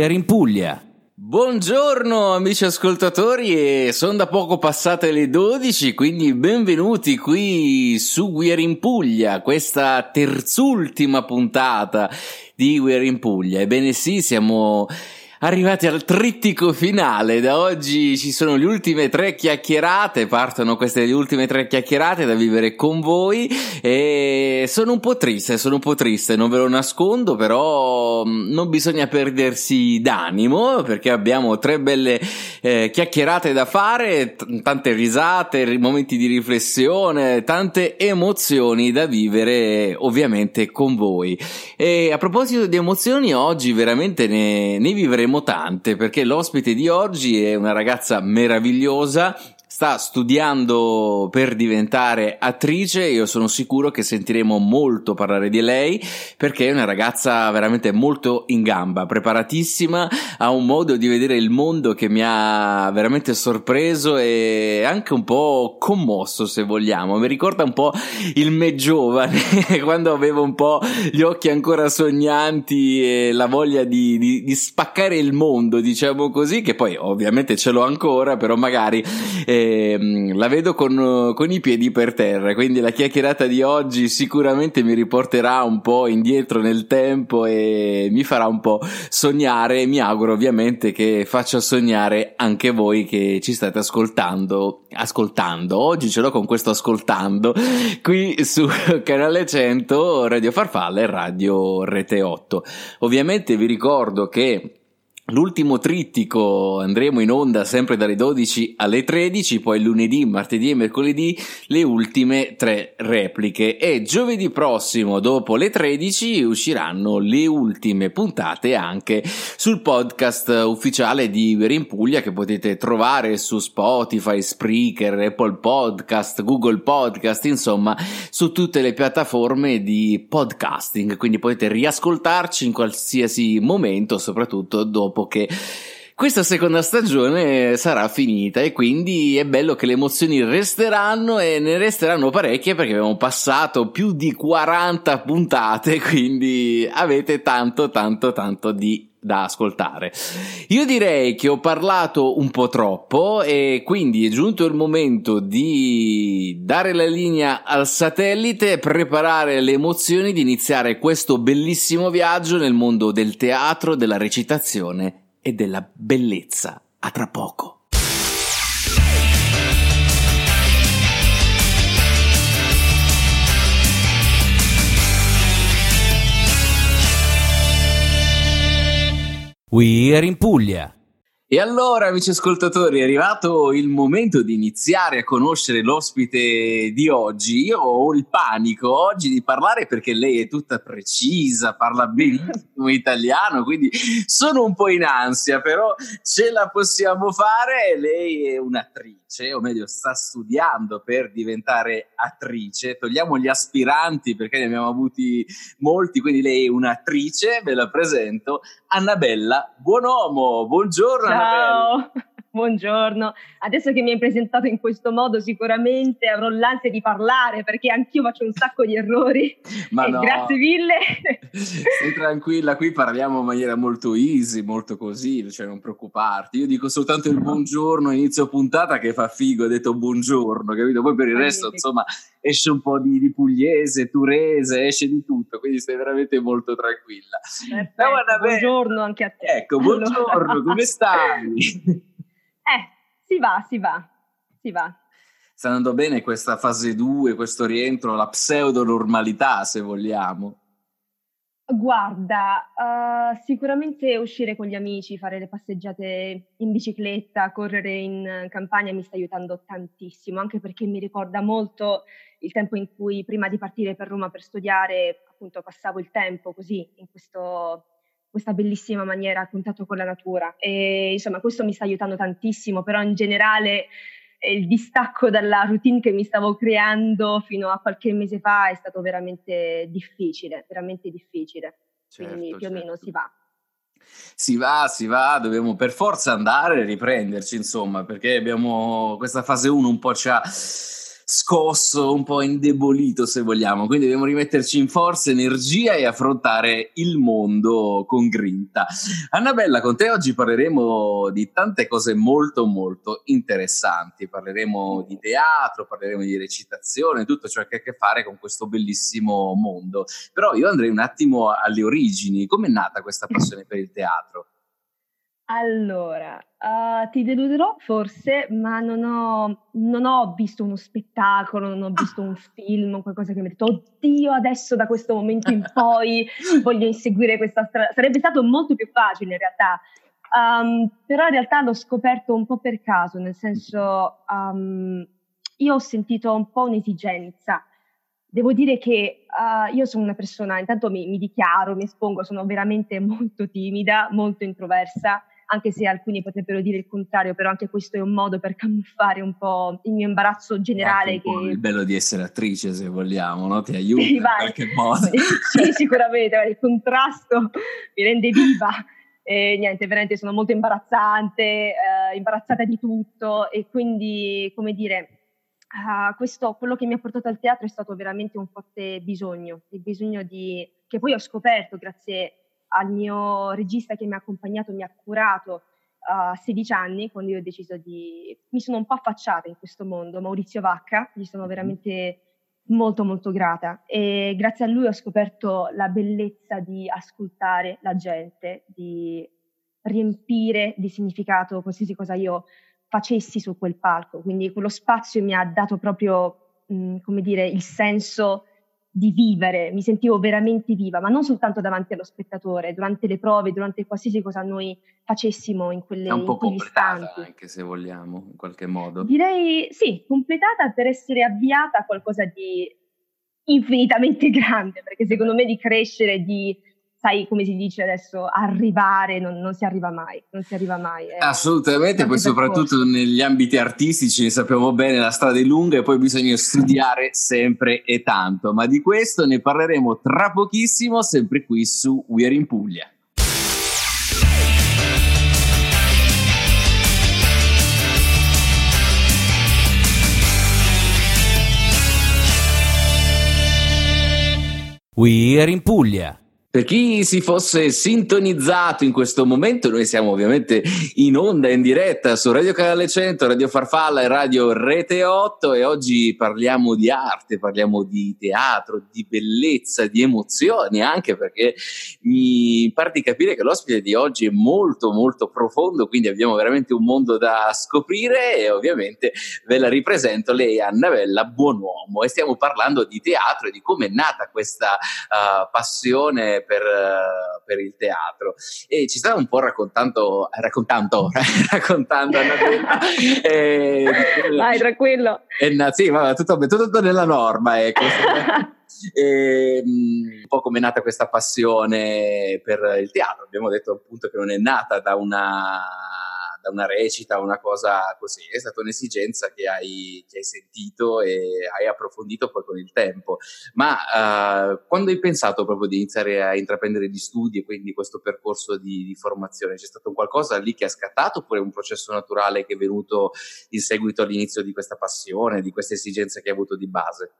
Are in Puglia. Buongiorno amici ascoltatori e sono da poco passate le 12 quindi benvenuti qui su We Are in Puglia, questa terzultima puntata di We Are in Puglia. Ebbene sì, siamo arrivati al trittico finale. Da oggi ci sono le ultime tre chiacchierate, partono queste ultime tre chiacchierate da vivere con voi e sono un po' triste, sono un po' triste, non ve lo nascondo, però mm, non bisogna perdersi d'animo perché abbiamo tre belle eh, chiacchierate da fare, t- tante risate, momenti di riflessione, tante emozioni da vivere ovviamente con voi. E a proposito di emozioni, oggi veramente ne, ne vivremo tante perché l'ospite di oggi è una ragazza meravigliosa sta studiando per diventare attrice, io sono sicuro che sentiremo molto parlare di lei perché è una ragazza veramente molto in gamba, preparatissima, ha un modo di vedere il mondo che mi ha veramente sorpreso e anche un po' commosso se vogliamo, mi ricorda un po' il me giovane quando avevo un po' gli occhi ancora sognanti e la voglia di, di, di spaccare il mondo, diciamo così, che poi ovviamente ce l'ho ancora, però magari... Eh, Ehm, la vedo con, con, i piedi per terra, quindi la chiacchierata di oggi sicuramente mi riporterà un po' indietro nel tempo e mi farà un po' sognare. Mi auguro ovviamente che faccia sognare anche voi che ci state ascoltando. Ascoltando, oggi ce l'ho con questo ascoltando qui su canale 100 Radio Farfalla e Radio Rete 8. Ovviamente vi ricordo che L'ultimo trittico andremo in onda sempre dalle 12 alle 13, poi lunedì, martedì e mercoledì le ultime tre repliche. E giovedì prossimo dopo le 13 usciranno le ultime puntate anche sul podcast ufficiale di Iber in Puglia che potete trovare su Spotify, Spreaker, Apple Podcast, Google Podcast, insomma su tutte le piattaforme di podcasting, quindi potete riascoltarci in qualsiasi momento, soprattutto dopo dopo che questa seconda stagione sarà finita e quindi è bello che le emozioni resteranno e ne resteranno parecchie perché abbiamo passato più di 40 puntate, quindi avete tanto tanto tanto di da ascoltare. Io direi che ho parlato un po' troppo e quindi è giunto il momento di dare la linea al satellite, preparare le emozioni di iniziare questo bellissimo viaggio nel mondo del teatro, della recitazione e della bellezza. A tra poco. We are in Puglia. E allora, amici ascoltatori, è arrivato il momento di iniziare a conoscere l'ospite di oggi. Io ho il panico oggi di parlare perché lei è tutta precisa, parla benissimo italiano, quindi sono un po' in ansia, però ce la possiamo fare. Lei è un'attrice, o meglio, sta studiando per diventare attrice. Togliamo gli aspiranti perché ne abbiamo avuti molti, quindi lei è un'attrice, ve la presento, Annabella Buonomo. Buongiorno. Ciao. Ciao, buongiorno. Adesso che mi hai presentato in questo modo sicuramente avrò l'ansia di parlare perché anch'io faccio un sacco di errori. Ma no. Grazie mille. Stai tranquilla, qui parliamo in maniera molto easy, molto così, cioè non preoccuparti. Io dico soltanto il buongiorno inizio puntata che fa figo, ho detto buongiorno, capito? Poi per il resto, insomma, esce un po' di, di pugliese, turese, esce di tutto, quindi stai veramente molto tranquilla. Perfetto, no, buongiorno anche a te. Ecco, buongiorno, allora. come stai? si va, si va, si va. Sta andando bene questa fase 2, questo rientro, la pseudo normalità, se vogliamo. Guarda, uh, sicuramente uscire con gli amici, fare le passeggiate in bicicletta, correre in campagna mi sta aiutando tantissimo, anche perché mi ricorda molto il tempo in cui prima di partire per Roma per studiare, appunto, passavo il tempo così, in questo, questa bellissima maniera a contatto con la natura. E insomma, questo mi sta aiutando tantissimo, però in generale il distacco dalla routine che mi stavo creando fino a qualche mese fa è stato veramente difficile, veramente difficile. Certo, Quindi più certo. o meno si va. Si va, si va, dobbiamo per forza andare e riprenderci, insomma, perché abbiamo questa fase 1 un po' ci ha scosso, un po' indebolito se vogliamo, quindi dobbiamo rimetterci in forza, energia e affrontare il mondo con grinta. Annabella, con te oggi parleremo di tante cose molto molto interessanti, parleremo di teatro, parleremo di recitazione, tutto ciò che ha a che fare con questo bellissimo mondo. Però io andrei un attimo alle origini, come è nata questa passione per il teatro? Allora, uh, ti deluderò forse, ma non ho, non ho, visto uno spettacolo, non ho visto un film, qualcosa che mi ha detto, oddio, adesso da questo momento in poi voglio inseguire questa strada. Sarebbe stato molto più facile in realtà, um, però in realtà l'ho scoperto un po' per caso, nel senso, um, io ho sentito un po' un'esigenza. Devo dire che uh, io sono una persona, intanto mi, mi dichiaro, mi espongo, sono veramente molto timida, molto introversa anche se alcuni potrebbero dire il contrario, però anche questo è un modo per camuffare un po' il mio imbarazzo generale. Che... Il bello di essere attrice, se vogliamo, no? ti aiuta in qualche modo. sì, sicuramente, il contrasto mi rende viva. E niente, veramente sono molto imbarazzante, eh, imbarazzata di tutto e quindi, come dire, Uh, questo, quello che mi ha portato al teatro è stato veramente un forte bisogno, il bisogno di, che poi ho scoperto grazie al mio regista che mi ha accompagnato, mi ha curato a uh, 16 anni, quando io ho deciso di... mi sono un po' affacciata in questo mondo, Maurizio Vacca, gli sono veramente molto molto grata. E grazie a lui ho scoperto la bellezza di ascoltare la gente, di riempire di significato qualsiasi cosa io facessi su quel palco, quindi quello spazio mi ha dato proprio, mh, come dire, il senso di vivere, mi sentivo veramente viva, ma non soltanto davanti allo spettatore, durante le prove, durante qualsiasi cosa noi facessimo in quelle È un po' completata istanti. anche se vogliamo, in qualche modo. Direi sì, completata per essere avviata a qualcosa di infinitamente grande, perché secondo me di crescere, di sai come si dice adesso, arrivare, non, non si arriva mai, non si arriva mai. Eh. Assolutamente, poi soprattutto negli ambiti artistici sappiamo bene, la strada è lunga e poi bisogna studiare sempre e tanto, ma di questo ne parleremo tra pochissimo, sempre qui su We Are in Puglia. We Are in Puglia per chi si fosse sintonizzato in questo momento, noi siamo ovviamente in onda, in diretta su Radio Canale 100, Radio Farfalla e Radio Rete 8 e oggi parliamo di arte, parliamo di teatro, di bellezza, di emozioni, anche perché mi pare di capire che l'ospite di oggi è molto molto profondo, quindi abbiamo veramente un mondo da scoprire e ovviamente ve la ripresento, lei è Annabella Buonuomo e stiamo parlando di teatro e di come è nata questa uh, passione per, eh, per, il teatro. E ci stava un po' raccontando, raccontando, raccontando Annabella. eh, Vai, tranquillo. Eh, sì, va, tutto, tutto, nella norma, ecco. E, um, un po' come è nata questa passione per il teatro. Abbiamo detto appunto che non è nata da una da una recita, una cosa così, è stata un'esigenza che hai, che hai sentito e hai approfondito poi con il tempo. Ma uh, quando hai pensato proprio di iniziare a intraprendere gli studi e quindi questo percorso di, di formazione, c'è stato qualcosa lì che ha scattato oppure un processo naturale che è venuto in seguito all'inizio di questa passione, di queste esigenze che hai avuto di base?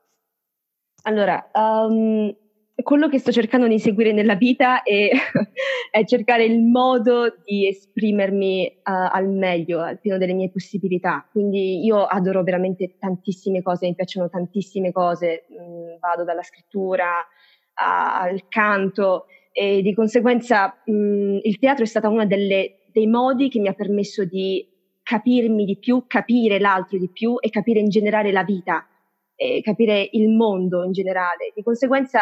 Allora, um, quello che sto cercando di seguire nella vita è, è cercare il modo di esprimermi uh, al meglio, al pieno delle mie possibilità. Quindi io adoro veramente tantissime cose, mi piacciono tantissime cose, mm, vado dalla scrittura a, al canto e di conseguenza mm, il teatro è stato uno dei modi che mi ha permesso di capirmi di più, capire l'altro di più e capire in generale la vita e capire il mondo in generale. Di conseguenza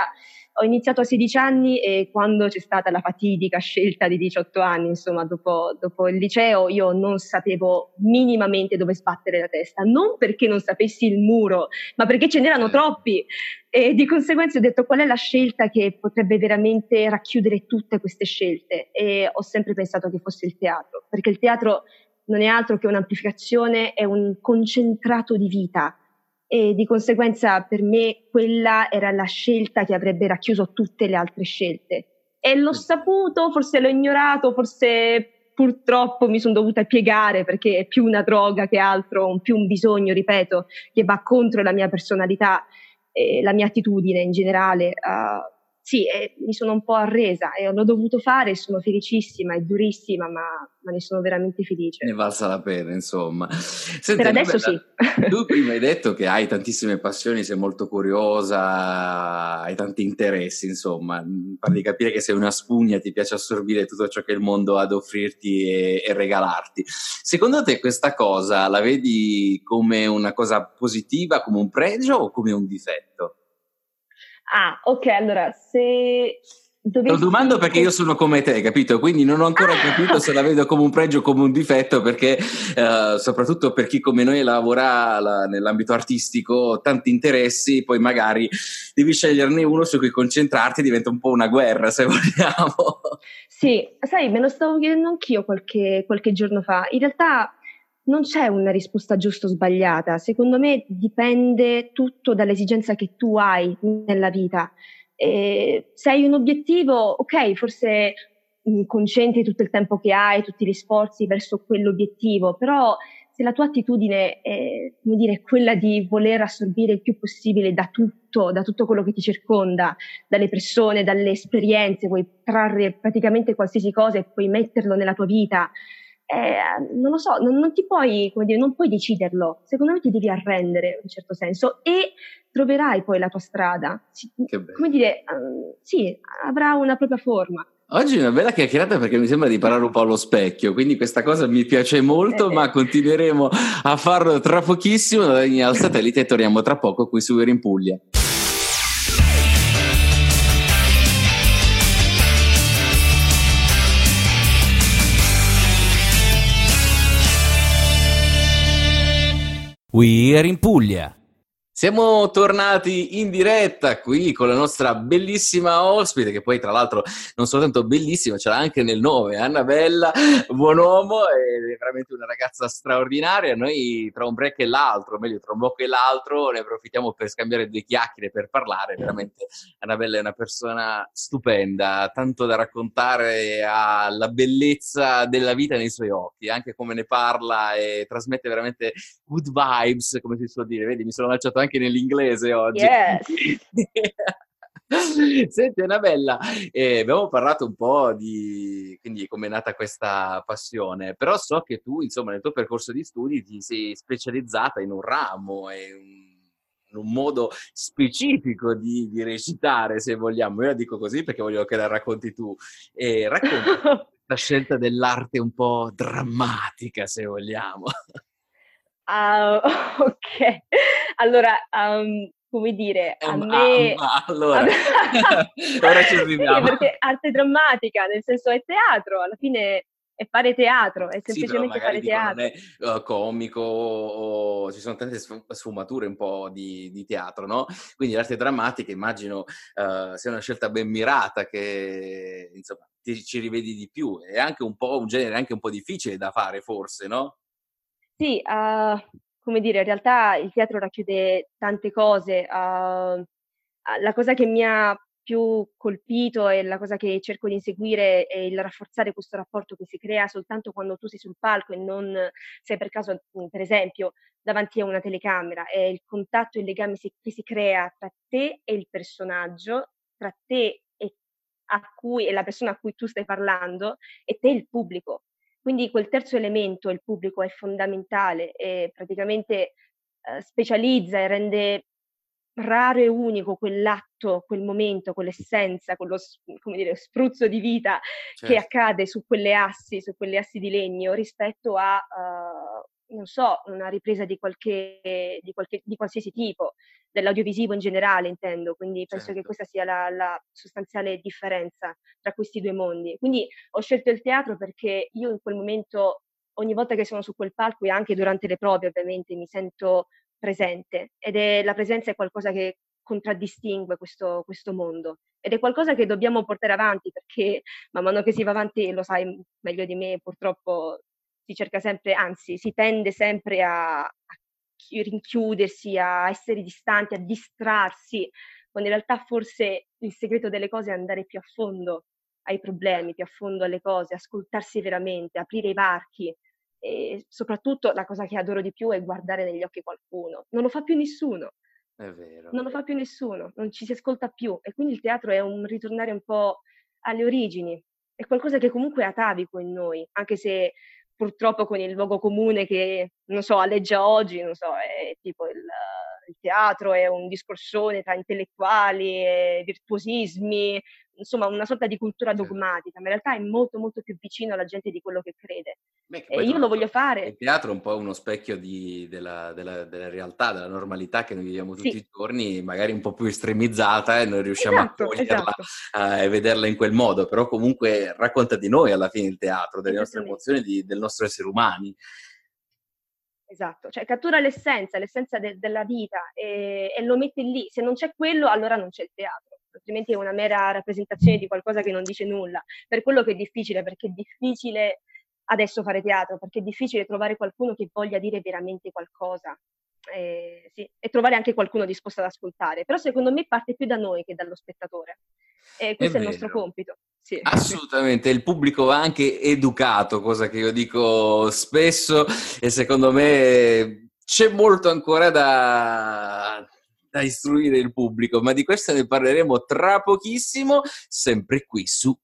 ho iniziato a 16 anni e quando c'è stata la fatidica scelta di 18 anni, insomma, dopo, dopo, il liceo, io non sapevo minimamente dove sbattere la testa, non perché non sapessi il muro, ma perché ce n'erano troppi. E di conseguenza ho detto qual è la scelta che potrebbe veramente racchiudere tutte queste scelte e ho sempre pensato che fosse il teatro, perché il teatro non è altro che un'amplificazione, è un concentrato di vita e di conseguenza per me quella era la scelta che avrebbe racchiuso tutte le altre scelte. E l'ho saputo, forse l'ho ignorato, forse purtroppo mi sono dovuta piegare perché è più una droga che altro, più un bisogno, ripeto, che va contro la mia personalità e la mia attitudine in generale. Uh, sì, eh, mi sono un po' arresa e l'ho dovuto fare, sono felicissima, è durissima, ma, ma, ne sono veramente felice. Ne valsa la pena, insomma. Senti, per adesso sì. Tu prima hai detto che hai tantissime passioni, sei molto curiosa, hai tanti interessi, insomma, pare di capire che sei una spugna, ti piace assorbire tutto ciò che il mondo ha ad offrirti e, e regalarti. Secondo te questa cosa la vedi come una cosa positiva, come un pregio o come un difetto? Ah, ok, allora se Dovessi... Lo domando perché io sono come te, capito? Quindi non ho ancora ah! capito se la vedo come un pregio o come un difetto, perché uh, soprattutto per chi come noi lavora la, nell'ambito artistico, tanti interessi, poi magari devi sceglierne uno su cui concentrarti, diventa un po' una guerra, se vogliamo. Sì, sai, me lo stavo chiedendo anch'io qualche, qualche giorno fa. In realtà non c'è una risposta giusta o sbagliata, secondo me dipende tutto dall'esigenza che tu hai nella vita. Se hai un obiettivo, ok, forse mm, concentri tutto il tempo che hai, tutti gli sforzi verso quell'obiettivo, però se la tua attitudine è dire, quella di voler assorbire il più possibile da tutto, da tutto quello che ti circonda, dalle persone, dalle esperienze, vuoi trarre praticamente qualsiasi cosa e puoi metterlo nella tua vita, eh, non lo so, non, non ti puoi, come dire, non puoi deciderlo. Secondo me ti devi arrendere in un certo senso e troverai poi la tua strada. come dire, um, sì, avrà una propria forma. Oggi è una bella chiacchierata perché mi sembra di parlare un po' allo specchio, quindi questa cosa mi piace molto, eh, ma continueremo a farlo tra pochissimo. Al satellite e torniamo tra poco qui su Vero in Puglia. We are in Puglia. Siamo tornati in diretta qui con la nostra bellissima ospite, che poi tra l'altro non soltanto bellissima, ce l'ha anche nel nome, Annabella, buon uomo, è veramente una ragazza straordinaria. Noi tra un break e l'altro, meglio tra un blocco e l'altro, ne approfittiamo per scambiare due chiacchiere, per parlare. Veramente Annabella è una persona stupenda, tanto da raccontare, ha la bellezza della vita nei suoi occhi, anche come ne parla e trasmette veramente good vibes, come si suol dire. Vedi, mi sono lanciato anche nell'inglese oggi. Yes. Senti Annabella, eh, abbiamo parlato un po' di quindi come è nata questa passione, però so che tu, insomma, nel tuo percorso di studi ti sei specializzata in un ramo e un, in un modo specifico di, di, recitare, se vogliamo. Io la dico così perché voglio che la racconti tu. E racconti la scelta dell'arte un po' drammatica, se vogliamo. Uh, ok, allora, um, come dire, a um, me... Ah, allora, ora ci arriviamo. perché arte drammatica, nel senso è teatro, alla fine è fare teatro, è semplicemente sì, fare dico, teatro. È uh, comico o ci sono tante sfumature un po' di, di teatro, no? Quindi l'arte drammatica immagino uh, sia una scelta ben mirata che insomma ti, ci rivedi di più. È anche un po' un genere anche un po' difficile da fare forse, no? Sì, uh, come dire, in realtà il teatro racchiude tante cose. Uh, la cosa che mi ha più colpito e la cosa che cerco di inseguire è il rafforzare questo rapporto che si crea soltanto quando tu sei sul palco e non sei per caso, per esempio, davanti a una telecamera. È il contatto, il legame che si crea tra te e il personaggio, tra te e, cui, e la persona a cui tu stai parlando e te e il pubblico. Quindi quel terzo elemento, il pubblico, è fondamentale e praticamente eh, specializza e rende raro e unico quell'atto, quel momento, quell'essenza, quello come dire, spruzzo di vita certo. che accade su quelle assi, su quelle assi di legno rispetto a uh, non so, una ripresa di, qualche, di, qualche, di qualsiasi tipo, dell'audiovisivo in generale intendo, quindi penso certo. che questa sia la, la, sostanziale differenza tra questi due mondi. Quindi ho scelto il teatro perché io in quel momento, ogni volta che sono su quel palco e anche durante le prove ovviamente, mi sento presente ed è la presenza è qualcosa che contraddistingue questo, questo mondo ed è qualcosa che dobbiamo portare avanti perché man mano che si va avanti, lo sai meglio di me, purtroppo si cerca sempre, anzi si tende sempre a, a rinchiudersi, a essere distanti, a distrarsi, quando in realtà forse il segreto delle cose è andare più a fondo ai problemi, più a fondo alle cose, ascoltarsi veramente, aprire i varchi e soprattutto la cosa che adoro di più è guardare negli occhi qualcuno. Non lo fa più nessuno. È vero. Non lo fa più nessuno, non ci si ascolta più e quindi il teatro è un ritornare un po' alle origini, è qualcosa che comunque è atavico in noi, anche se purtroppo con il luogo comune che, non so, alleggia oggi, non so, è tipo il, il teatro è un discorsone tra intellettuali e virtuosismi, insomma una sorta di cultura dogmatica, ma in realtà è molto molto più vicino alla gente di quello che crede. Beh, che e io lo voglio fare. Il teatro è un po' uno specchio di, della, della, della, realtà, della normalità che noi viviamo tutti sì. i giorni, magari un po' più estremizzata e noi riusciamo esatto, a coglierla esatto. uh, e vederla in quel modo, però comunque racconta di noi alla fine il teatro, delle nostre emozioni, di, del nostro essere umani. Esatto, cioè cattura l'essenza, l'essenza de- della vita e, e lo mette lì. Se non c'è quello, allora non c'è il teatro altrimenti è una mera rappresentazione di qualcosa che non dice nulla. Per quello che è difficile, perché è difficile adesso fare teatro, perché è difficile trovare qualcuno che voglia dire veramente qualcosa. Eh, sì, e trovare anche qualcuno disposto ad ascoltare. Però secondo me parte più da noi che dallo spettatore. E questo è, è il nostro compito. Sì. Assolutamente, il pubblico va anche educato, cosa che io dico spesso e secondo me c'è molto ancora da, da istruire il pubblico, ma di questo ne parleremo tra pochissimo, sempre qui su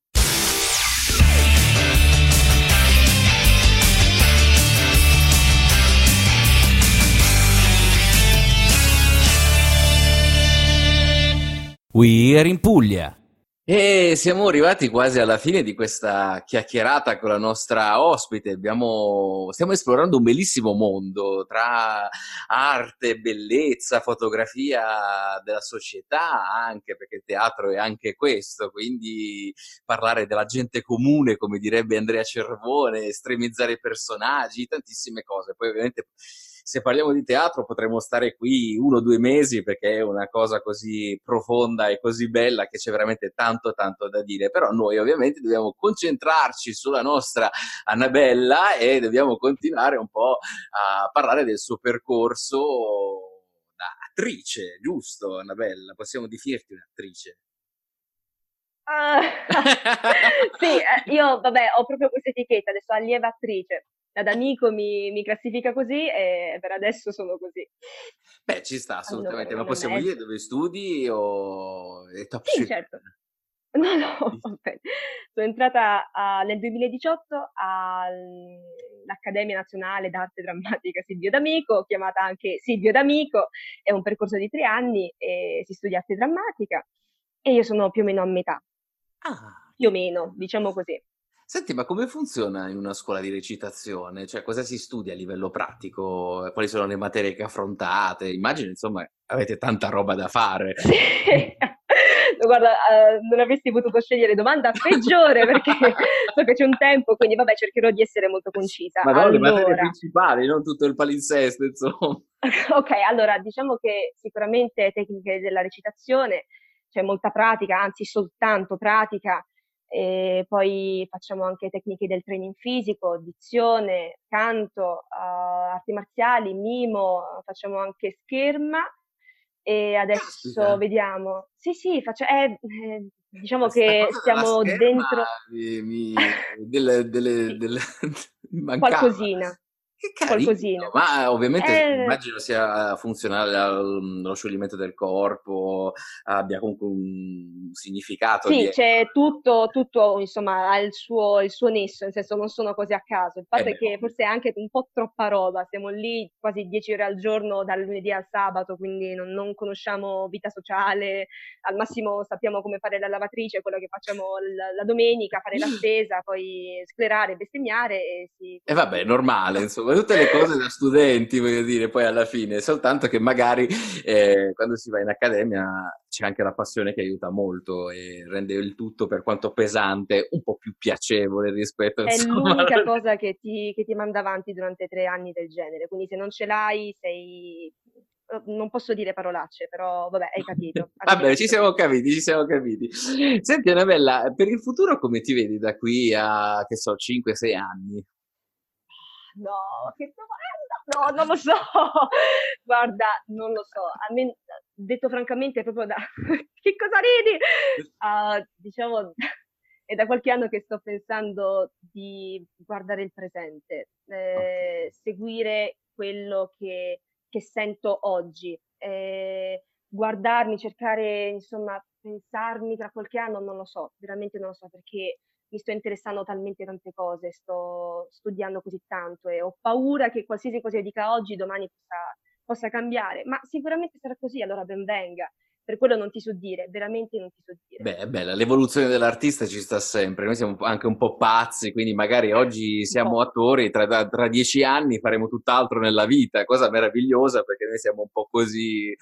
We are in Puglia. E siamo arrivati quasi alla fine di questa chiacchierata con la nostra ospite. Abbiamo, stiamo esplorando un bellissimo mondo tra arte, bellezza, fotografia della società, anche perché il teatro è anche questo. Quindi parlare della gente comune, come direbbe Andrea Cervone, estremizzare i personaggi, tantissime cose. Poi, ovviamente se parliamo di teatro potremmo stare qui uno o due mesi perché è una cosa così profonda e così bella che c'è veramente tanto tanto da dire, però noi ovviamente dobbiamo concentrarci sulla nostra Annabella e dobbiamo continuare un po' a parlare del suo percorso da attrice, giusto Annabella? Possiamo definirti un'attrice? Uh, sì, eh, io vabbè ho proprio questa etichetta, adesso allieva attrice ad amico mi, mi, classifica così e per adesso sono così. Beh, ci sta assolutamente, allora, ma possiamo dire dove studi o è top Sì, certo. No, no. Sono entrata a, nel 2018 all'Accademia Nazionale d'Arte Drammatica Silvio D'Amico, chiamata anche Silvio D'Amico, è un percorso di tre anni e si studia arte drammatica e io sono più o meno a metà. Ah. Più o meno, diciamo così. Senti, ma come funziona in una scuola di recitazione? Cioè, cosa si studia a livello pratico? Quali sono le materie che affrontate? Immagino, insomma, avete tanta roba da fare. Sì. Guarda, uh, non avresti potuto scegliere domanda peggiore perché so che c'è un tempo, quindi vabbè, cercherò di essere molto concisa. Ma no, allora... le materie principali, non tutto il palinsesto, insomma. ok, allora, diciamo che sicuramente tecniche della recitazione, c'è molta pratica, anzi soltanto pratica, e poi facciamo anche tecniche del training fisico, dizione, canto, uh, arti marziali, mimo, facciamo anche scherma e adesso Caspita. vediamo. Sì, sì, faccio, eh, eh, diciamo Questa che stiamo dentro... Mi, mi, delle, delle, delle... Qualcosina. Che carino, qualcosina. Ma ovviamente eh... immagino sia funzionale allo scioglimento del corpo, abbia comunque un significato. Sì, di... c'è tutto, tutto insomma, ha il suo, il suo, nesso, nel senso non sono cose a caso. Il fatto eh è che forse è anche un po' troppa roba, siamo lì quasi 10 ore al giorno dal lunedì al sabato, quindi non, non conosciamo vita sociale, al massimo sappiamo come fare la lavatrice, quello che facciamo la, la domenica, fare la spesa, poi sclerare, bestemmiare e sì. E vabbè, normale, insomma ma tutte le cose da studenti, voglio dire, poi alla fine, soltanto che magari eh, quando si va in accademia c'è anche la passione che aiuta molto e rende il tutto, per quanto pesante, un po' più piacevole rispetto a... È insomma, l'unica cosa che ti, che ti manda avanti durante tre anni del genere, quindi se non ce l'hai sei non posso dire parolacce, però vabbè, hai capito. vabbè, ci siamo capiti, ci siamo capiti. Senti Annabella, per il futuro come ti vedi da qui a, che so, 5-6 anni? No, che domanda! No, non lo so. Guarda, non lo so. A me, detto francamente, proprio da... che cosa ridi? Uh, diciamo, è da qualche anno che sto pensando di guardare il presente, eh, seguire quello che che sento oggi. Eh, guardarmi, cercare, insomma, pensarmi tra qualche anno, non lo so, veramente non lo so perché mi sto interessando talmente tante cose, sto studiando così tanto e ho paura che qualsiasi cosa io dica oggi, domani possa, possa cambiare, ma sicuramente sarà così, allora ben venga per quello non ti so dire, veramente non ti so dire. Beh, è bella, l'evoluzione dell'artista ci sta sempre, noi siamo anche un po' pazzi, quindi magari oggi siamo attori, tra, tra dieci anni faremo tutt'altro nella vita, cosa meravigliosa perché noi siamo un po' così,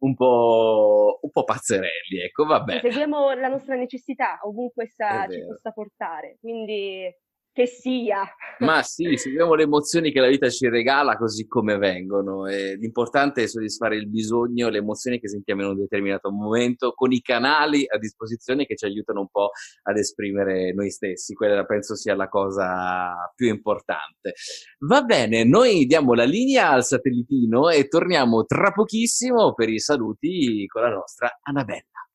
un po', un po pazzerelli, ecco, vabbè. Seguiamo la nostra necessità, ovunque essa ci possa portare, quindi che sia. Ma sì, seguiamo le emozioni che la vita ci regala così come vengono. E l'importante è soddisfare il bisogno, le emozioni che sentiamo in un determinato momento, con i canali a disposizione che ci aiutano un po' ad esprimere noi stessi. Quella penso sia la cosa più importante. Va bene, noi diamo la linea al satellitino e torniamo tra pochissimo per i saluti con la nostra Annabella.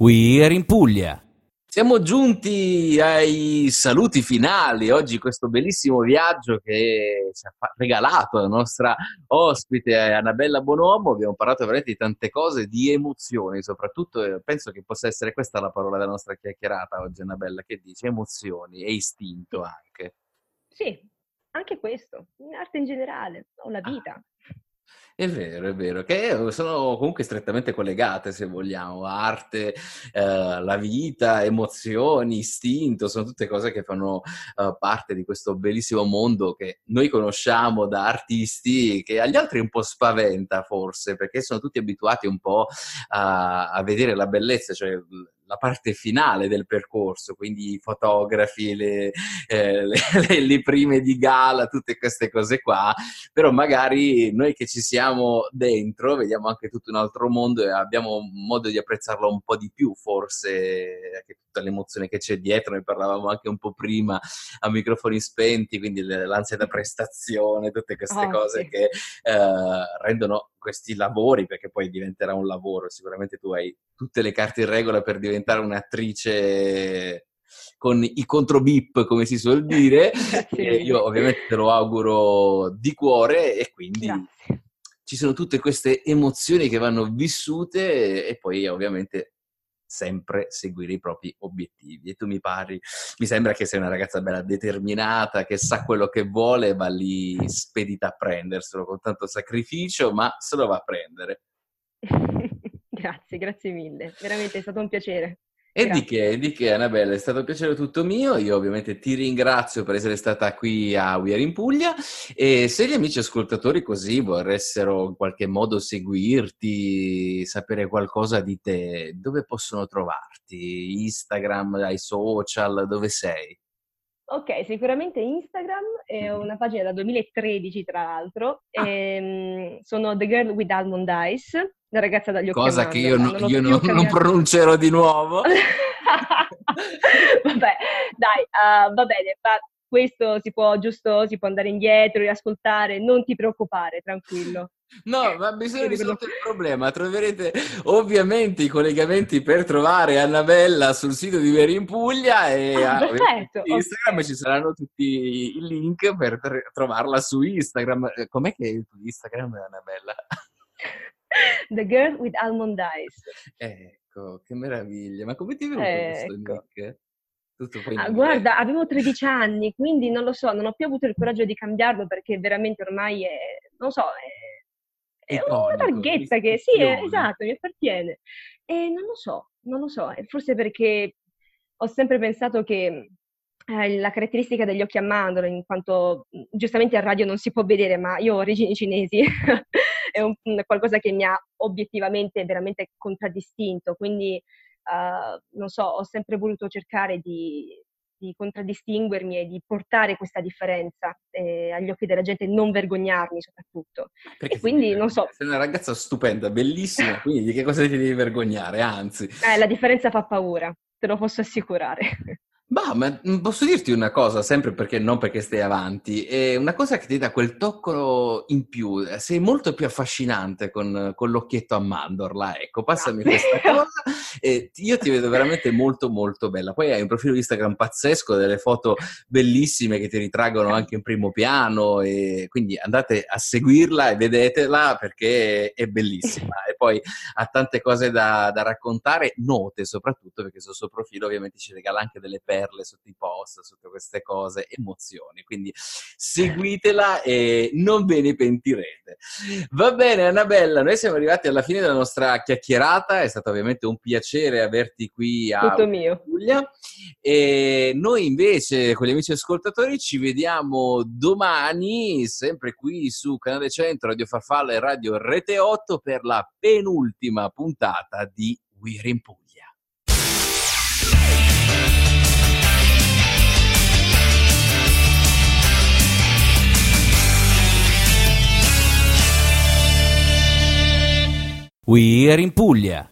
We are in Puglia. Siamo giunti ai saluti finali. Oggi questo bellissimo viaggio che ci ha regalato la nostra ospite Annabella Bonomo. Abbiamo parlato veramente di tante cose, di emozioni, soprattutto eh, penso che possa essere questa la parola della nostra chiacchierata oggi, Annabella, che dice emozioni e istinto anche. Sì, anche questo, arte in generale, o la ah. vita. Ah. È vero, è vero, che sono comunque strettamente collegate, se vogliamo, arte, eh, la vita, emozioni, istinto, sono tutte cose che fanno eh, parte di questo bellissimo mondo che noi conosciamo da artisti, che agli altri un po' spaventa forse, perché sono tutti abituati un po' a, a vedere la bellezza, cioè la parte finale del percorso, quindi i fotografi, le, eh, le, le, prime di gala, tutte queste cose qua, però magari noi che ci siamo dentro vediamo anche tutto un altro mondo e abbiamo modo di apprezzarlo un po' di più, forse anche tutta l'emozione che c'è dietro, ne parlavamo anche un po' prima a microfoni spenti, quindi l'ansia da prestazione, tutte queste oh, cose sì. che eh, rendono questi lavori, perché poi diventerà un lavoro, sicuramente tu hai tutte le carte in regola per diventare un'attrice con i controbip, come si suol dire. sì. io ovviamente te lo auguro di cuore e quindi Grazie. ci sono tutte queste emozioni che vanno vissute e poi ovviamente sempre seguire i propri obiettivi. E tu mi pari, mi sembra che sei una ragazza bella determinata, che sa quello che vuole va lì spedita a prenderselo con tanto sacrificio, ma se lo va a prendere. grazie, grazie mille. Veramente è stato un piacere. E di che, di che, Annabella, è stato un piacere tutto mio. Io ovviamente ti ringrazio per essere stata qui a We Are in Puglia e se gli amici ascoltatori così vorressero in qualche modo seguirti, sapere qualcosa di te, dove possono trovarti? Instagram, ai social, dove sei? Ok, sicuramente Instagram, è una pagina da 2013 tra l'altro, ah. e, sono The Girl with Almond Eyes, la ragazza dagli occhi Cosa che io, no, non, io non, non, pronuncerò di nuovo. Vabbè, dai, uh, va bene, ma questo si può giusto, si può andare indietro, riascoltare, non ti preoccupare, tranquillo. No, ma bisogna risolvere il problema. Troverete ovviamente i collegamenti per trovare Annabella sul sito di Veri in Puglia e ah, perfetto, Instagram okay. ci saranno tutti i link per trovarla su Instagram. Eh, com'è che è il tuo Instagram, Annabella? The Girl with Almond Eyes. Ecco, che meraviglia. Ma come ti è venuto ecco. questo nick? Ah, guarda, avevo 13 anni, quindi non lo so, non ho più avuto il coraggio di cambiarlo perché veramente ormai è, non so, è è una targhetta che sì, è, esatto, mi appartiene. E non lo so, non lo so, forse perché ho sempre pensato che eh, la caratteristica degli occhi a mandorla, in quanto giustamente a radio non si può vedere, ma io ho origini cinesi, è un, qualcosa che mi ha obiettivamente veramente contraddistinto, quindi uh, non so, ho sempre voluto cercare di, di contraddistinguermi e di portare questa differenza eh, agli occhi della gente, non vergognarmi soprattutto. Perché e quindi non so. Sei una ragazza stupenda, bellissima, quindi di che cosa ti devi vergognare? Anzi, eh, la differenza fa paura, te lo posso assicurare. Bah, ma mm, posso dirti una cosa, sempre perché non perché stai avanti, è una cosa che ti dà quel tocco in più, sei molto più affascinante con, con l'occhietto a mandorla, ecco, passami questa cosa e io ti vedo veramente molto molto bella. Poi hai un profilo Instagram pazzesco, delle foto bellissime che ti ritraggono anche in primo piano e quindi andate a seguirla e vedetela perché è bellissima e poi ha tante cose da, da raccontare, note soprattutto perché sul suo profilo ovviamente ci regala anche delle perle perle sotto i post, sotto queste cose, emozioni. Quindi seguitela e non ve ne pentirete. Va bene, Annabella, noi siamo arrivati alla fine della nostra chiacchierata. È stato ovviamente un piacere averti qui a Tutto mio. Puglia. E noi invece, con gli amici ascoltatori, ci vediamo domani, sempre qui su Canale 100, Radio Farfalla e Radio Rete 8 per la penultima puntata di We're in Puglia. We're in Puglia.